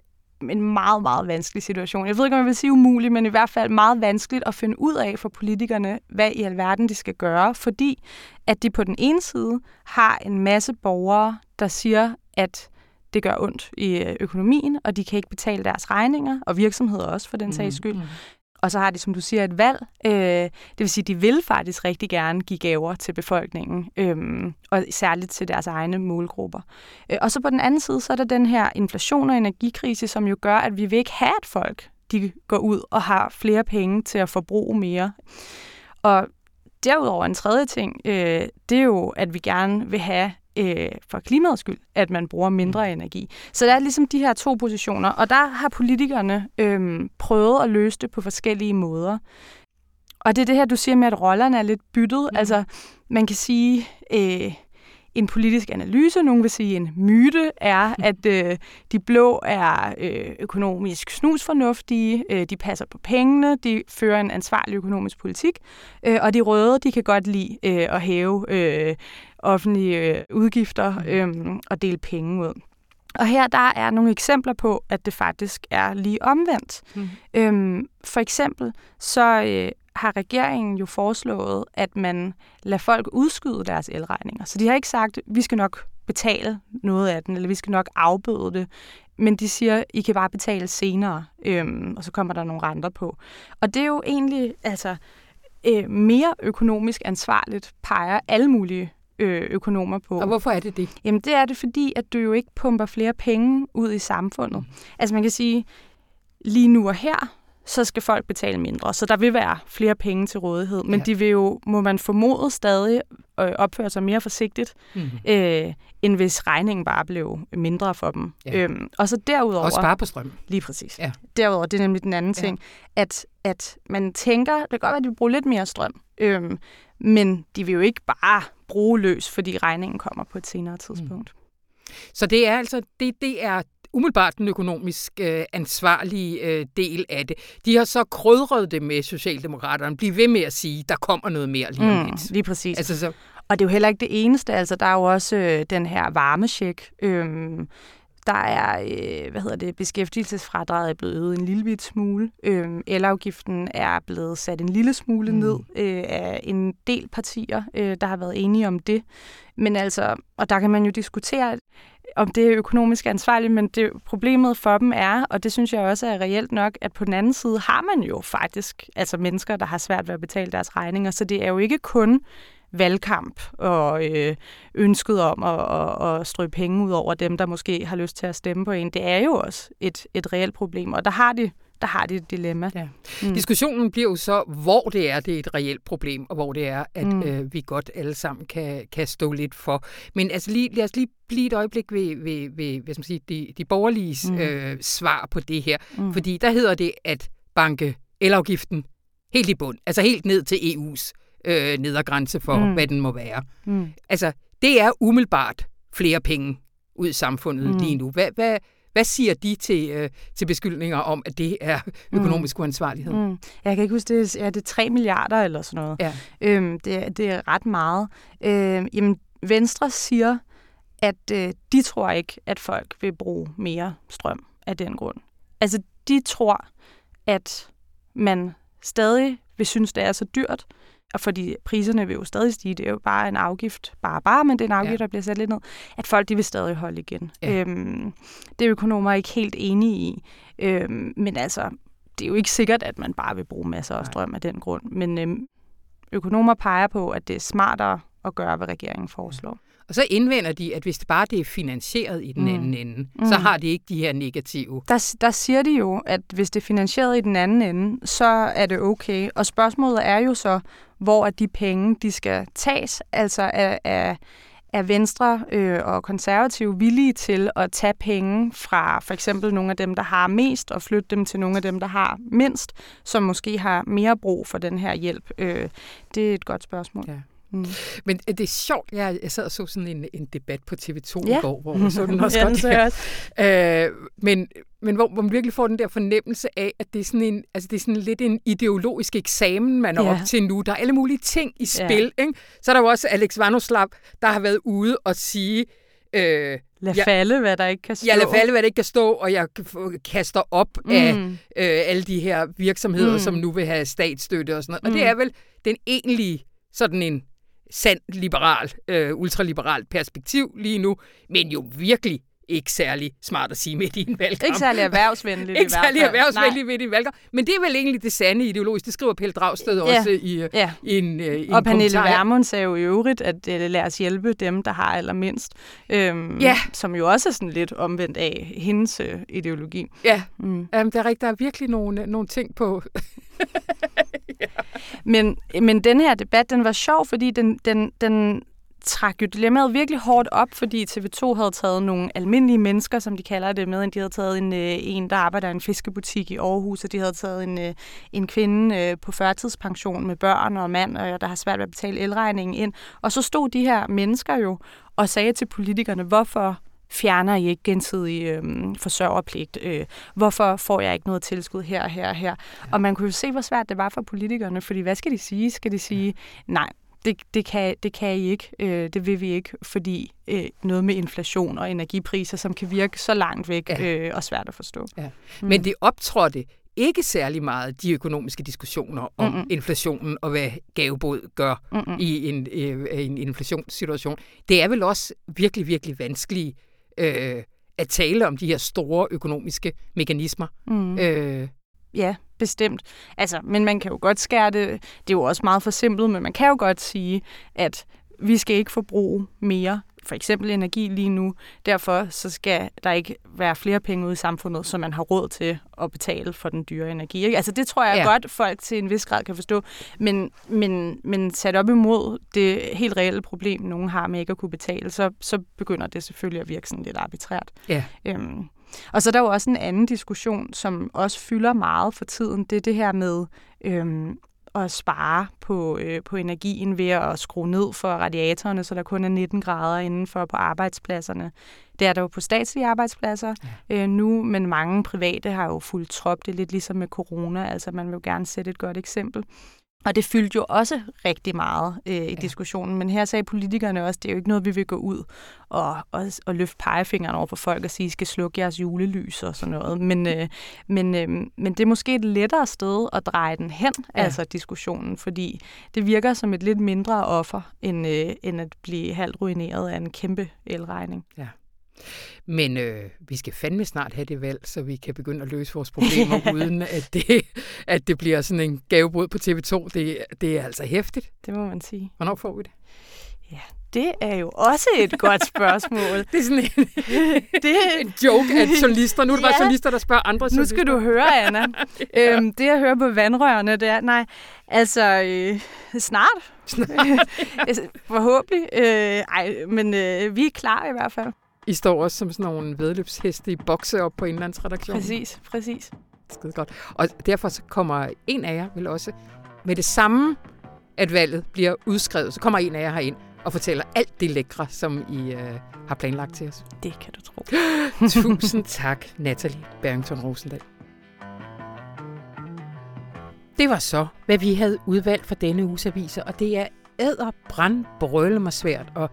en meget, meget vanskelig situation. Jeg ved ikke, om jeg vil sige umuligt, men i hvert fald meget vanskeligt at finde ud af for politikerne, hvad i alverden de skal gøre, fordi at de på den ene side har en masse borgere, der siger, at det gør ondt i øh, økonomien, og de kan ikke betale deres regninger, og virksomheder også for den sags skyld. Mm. Og så har de, som du siger, et valg. Øh, det vil sige, de vil faktisk rigtig gerne give gaver til befolkningen, øh, og særligt til deres egne målgrupper. Øh, og så på den anden side, så er der den her inflation og energikrise, som jo gør, at vi vil ikke have, at folk de går ud og har flere penge til at forbruge mere. Og derudover en tredje ting, øh, det er jo, at vi gerne vil have øh, for klimaets skyld, at man bruger mindre mm. energi. Så der er ligesom de her to positioner, og der har politikerne øh, prøvet at løse det på forskellige måder. Og det er det her, du siger med, at rollerne er lidt byttet. Mm. Altså, man kan sige, øh, en politisk analyse, nogen vil sige en myte, er, mm. at øh, de blå er øh, økonomisk snusfornuftige, øh, de passer på pengene, de fører en ansvarlig økonomisk politik, øh, og de røde, de kan godt lide øh, at hæve øh, offentlige øh, udgifter mm. øh, og dele penge ud. Og her der er nogle eksempler på, at det faktisk er lige omvendt. Mm. Øhm, for eksempel så øh, har regeringen jo foreslået, at man lader folk udskyde deres elregninger. Så de har ikke sagt, at vi skal nok betale noget af den, eller vi skal nok afbøde det. Men de siger, I kan bare betale senere, øhm, og så kommer der nogle renter på. Og det er jo egentlig altså, øh, mere økonomisk ansvarligt, peger alle mulige øh, økonomer på. Og hvorfor er det det? Jamen det er det, fordi at du jo ikke pumper flere penge ud i samfundet. Altså man kan sige, lige nu og her, så skal folk betale mindre. Så der vil være flere penge til rådighed. Men ja. de vil jo, må man formode, stadig øh, opføre sig mere forsigtigt, mm. øh, end hvis regningen bare blev mindre for dem. Ja. Øhm, og så derudover... Og spare på strøm. Lige præcis. Ja. Derudover, det er nemlig den anden ja. ting, at, at man tænker, det kan godt være, at de vil bruge lidt mere strøm, øhm, men de vil jo ikke bare bruge løs, fordi regningen kommer på et senere tidspunkt. Mm. Så det er altså det, det er umiddelbart den økonomisk øh, ansvarlige øh, del af det. De har så krydret det med Socialdemokraterne. Bliv ved med at sige, der kommer noget mere lige om mm, Lige præcis. Altså, så... Og det er jo heller ikke det eneste. Altså, der er jo også øh, den her varmesjek, øh, der er, øh, hvad hedder det, beskæftigelsesfradraget er blevet øget en lille bit smule. Øh, elafgiften er blevet sat en lille smule mm. ned øh, af en del partier, øh, der har været enige om det. Men altså, og der kan man jo diskutere, om det er økonomisk ansvarligt, men det problemet for dem er, og det synes jeg også er reelt nok, at på den anden side har man jo faktisk altså mennesker, der har svært ved at betale deres regninger, så det er jo ikke kun valgkamp og øh, ønsket om at, at, at strø penge ud over dem, der måske har lyst til at stemme på en, det er jo også et, et reelt problem, og der har de der har de et dilemma. Ja. Mm. Diskussionen bliver jo så, hvor det er, det er et reelt problem, og hvor det er, at mm. øh, vi godt alle sammen kan, kan stå lidt for. Men altså lige, lad os lige blive et øjeblik ved, ved, ved hvad skal man sige, de, de borgerlige mm. øh, svar på det her. Mm. Fordi der hedder det, at banke elafgiften helt i bund, altså helt ned til EU's øh, nedergrænse for, mm. hvad den må være. Mm. Altså, det er umiddelbart flere penge ud i samfundet mm. lige nu. Hvad, hvad, hvad siger de til, øh, til beskyldninger om, at det er økonomisk mm. uansvarlighed? Mm. Jeg kan ikke huske, det er, det 3 milliarder eller sådan noget. Ja. Øhm, det, det er ret meget. Øhm, jamen, Venstre siger, at øh, de tror ikke, at folk vil bruge mere strøm af den grund. Altså, de tror, at man stadig vil synes, det er så dyrt, og fordi priserne vil jo stadig stige, det er jo bare en afgift, bare bare, men det er en afgift, ja. der bliver sat lidt ned, at folk de vil stadig holde igen. Ja. Øhm, det er økonomer ikke helt enige i, øhm, men altså, det er jo ikke sikkert, at man bare vil bruge masser af strøm af den grund, men øhm, økonomer peger på, at det er smartere at gøre, hvad regeringen foreslår. Og så indvender de, at hvis det bare det er finansieret i den mm. anden ende, mm. så har de ikke de her negative. Der, der siger de jo, at hvis det er finansieret i den anden ende, så er det okay. Og spørgsmålet er jo så, hvor er de penge, de skal tages. Altså er, er, er Venstre øh, og konservative villige til at tage penge fra for eksempel nogle af dem, der har mest, og flytte dem til nogle af dem, der har mindst, som måske har mere brug for den her hjælp? Øh, det er et godt spørgsmål. Ja. Mm. Men det er sjovt, jeg, jeg sad og så sådan en, en debat på TV2 ja. i går, hvor så den også ja, godt. Den også. Øh, men, men hvor, hvor man virkelig får den der fornemmelse af, at det er sådan, en, altså det er sådan lidt en ideologisk eksamen, man er ja. op til nu. Der er alle mulige ting i spil. Ja. Ikke? Så er der jo også Alex Vanoslav, der har været ude og sige, Øh, lad ja, falde, hvad der ikke kan stå. Ja, lad falde, hvad der ikke kan stå, og jeg kaster op mm. af øh, alle de her virksomheder, mm. som nu vil have statsstøtte og sådan noget. Og mm. det er vel den egentlige sådan en sand liberal, øh, ultraliberal perspektiv lige nu, men jo virkelig ikke særlig smart at sige midt i en valgkamp. Ikke særlig erhvervsvenligt Ikke særlig erhvervsvenligt midt i en valgkamp. Men det er vel egentlig det sande ideologisk. Det skriver Pelle Dragsted ja. også i, øh, ja. i en, uh, i Og en Pernille Vermund sagde jo i øvrigt, at uh, lad os hjælpe dem, der har allermindst. Øhm, ja. Som jo også er sådan lidt omvendt af hendes uh, ideologi. Ja, mm. um, der, er, der er virkelig nogle, nogle ting på... ja. men, men den her debat, den var sjov, fordi den, den, den trak jo dilemmaet virkelig hårdt op, fordi TV2 havde taget nogle almindelige mennesker, som de kalder det, med. De havde taget en, øh, en der arbejder i en fiskebutik i Aarhus, og de havde taget en, øh, en kvinde øh, på førtidspension med børn og mand, og der har svært ved at betale elregningen ind. Og så stod de her mennesker jo og sagde til politikerne, hvorfor fjerner I ikke gensidig øh, forsørgerpligt? Øh, hvorfor får jeg ikke noget tilskud her og her og her? Ja. Og man kunne jo se, hvor svært det var for politikerne, fordi hvad skal de sige? Skal de sige, nej, det, det, kan, det kan I ikke, øh, det vil vi ikke, fordi øh, noget med inflation og energipriser, som kan virke så langt væk ja. øh, og svært at forstå. Ja. Mm. Men det optrådte ikke særlig meget de økonomiske diskussioner om Mm-mm. inflationen og hvad gavebod gør Mm-mm. i en, øh, en inflationssituation. Det er vel også virkelig, virkelig vanskeligt øh, at tale om de her store økonomiske mekanismer. Mm. Øh, Ja, bestemt. Altså, men man kan jo godt skære det, det er jo også meget for simpelt, men man kan jo godt sige, at vi skal ikke forbruge mere for eksempel energi lige nu. Derfor så skal der ikke være flere penge ud i samfundet, så man har råd til at betale for den dyre energi. Ikke? Altså det tror jeg ja. godt, folk til en vis grad kan forstå. Men, men, men sat op imod det helt reelle problem, nogen har med ikke at kunne betale, så, så begynder det selvfølgelig at virke sådan lidt arbitrært. Ja. Øhm, og så er der jo også en anden diskussion, som også fylder meget for tiden. Det er det her med øhm, at spare på, øh, på energien ved at skrue ned for radiatorerne, så der kun er 19 grader indenfor på arbejdspladserne. Det er der jo på statslige arbejdspladser ja. øh, nu, men mange private har jo fuldt trop. Det er lidt ligesom med corona, altså man vil jo gerne sætte et godt eksempel. Og det fyldte jo også rigtig meget øh, i ja. diskussionen. Men her sagde politikerne også, det er jo ikke noget, vi vil gå ud og, og, og løfte pegefingeren over for folk og sige, I skal slukke jeres julelys og sådan noget. Men, øh, men, øh, men det er måske et lettere sted at dreje den hen, ja. altså diskussionen, fordi det virker som et lidt mindre offer, end, øh, end at blive halvt ruineret af en kæmpe elregning. Ja. Men øh, vi skal fandme snart have det valg, så vi kan begynde at løse vores problemer, uden at det, at det bliver sådan en gavebrud på TV2. Det, det er altså hæftigt. Det må man sige. Hvornår får vi det? Ja, det er jo også et godt spørgsmål. det er sådan en, det en joke af journalister. Nu er det ja. bare journalister, der spørger andre. Nu skal du høre, Anna. ja. øhm, det, jeg hører på vandrørene, det er, nej, altså, øh, snart. snart. Forhåbentlig. Øh, ej, men øh, vi er klar i hvert fald. I står også som sådan nogle vedløbsheste i bokse op på indlandsredaktionen. Præcis, præcis. Skide godt. Og derfor så kommer en af jer vil også med det samme, at valget bliver udskrevet, så kommer en af jer herind og fortæller alt det lækre, som I øh, har planlagt til os. Det kan du tro. Tusind tak, Natalie Barrington Rosendal. Det var så, hvad vi havde udvalgt for denne uges aviser, og det er æder, brand, brølle mig svært at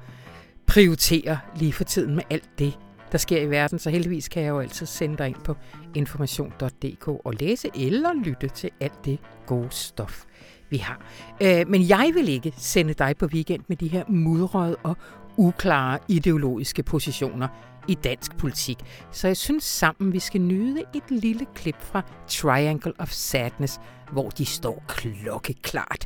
prioriterer lige for tiden med alt det, der sker i verden. Så heldigvis kan jeg jo altid sende dig ind på information.dk og læse eller lytte til alt det gode stof, vi har. Øh, men jeg vil ikke sende dig på weekend med de her mudrede og uklare ideologiske positioner i dansk politik. Så jeg synes sammen, vi skal nyde et lille klip fra Triangle of Sadness, hvor de står klokkeklart.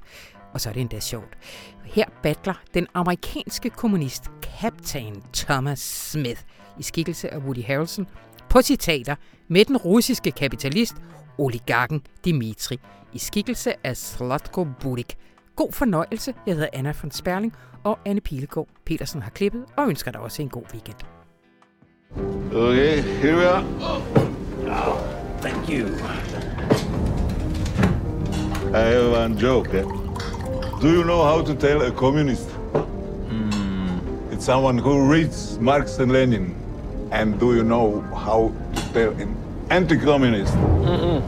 Og så er det endda sjovt. Her battler den amerikanske kommunist Captain Thomas Smith i skikkelse af Woody Harrelson på citater med den russiske kapitalist oligarken Dimitri i skikkelse af Slatko Budik. God fornøjelse. Jeg hedder Anna von Sperling, og Anne Pilegaard Petersen har klippet og ønsker dig også en god weekend. Okay, here we are. Oh, thank you. I have one joke. Eh? Do you know how to tell a communist? Mm. It's someone who reads Marx and Lenin. And do you know how to tell an anti-communist? Mm -mm.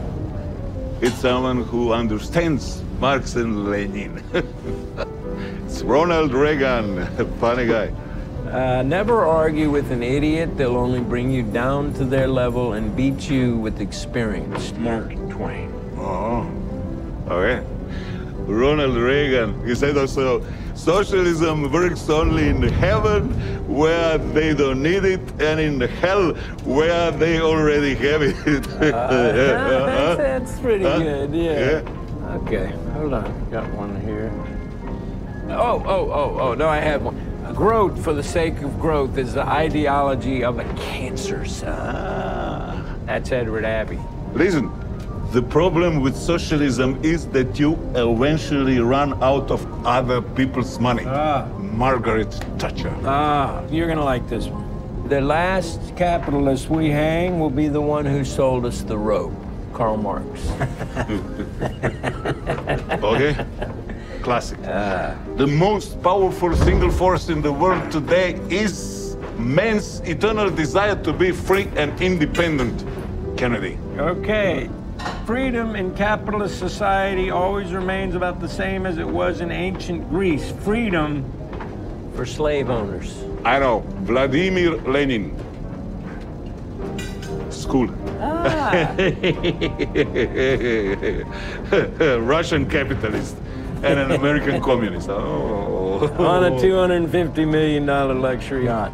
It's someone who understands Marx and Lenin. it's Ronald Reagan, a funny guy. Uh, never argue with an idiot. They'll only bring you down to their level and beat you with experience. Mark Twain. Oh, okay. Ronald Reagan, he said also, socialism works only in heaven where they don't need it and in hell where they already have it. uh, that's, that's, pretty huh? good, yeah. yeah. Okay, hold on. Got one here. Oh, oh, oh, oh, no, I have one. Growth for the sake of growth is the ideology of a cancer cell. Ah. That's Edward Abbey. Listen, the problem with socialism is that you eventually run out of other people's money. Ah. Margaret Thatcher. Ah, you're gonna like this one. The last capitalist we hang will be the one who sold us the rope, Karl Marx. okay. Classic. Uh, the most powerful single force in the world today is man's eternal desire to be free and independent. Kennedy. Okay. Freedom in capitalist society always remains about the same as it was in ancient Greece. Freedom for slave owners. I know. Vladimir Lenin. School. Ah. Russian capitalist and an American communist. Oh. On a $250 million luxury yacht.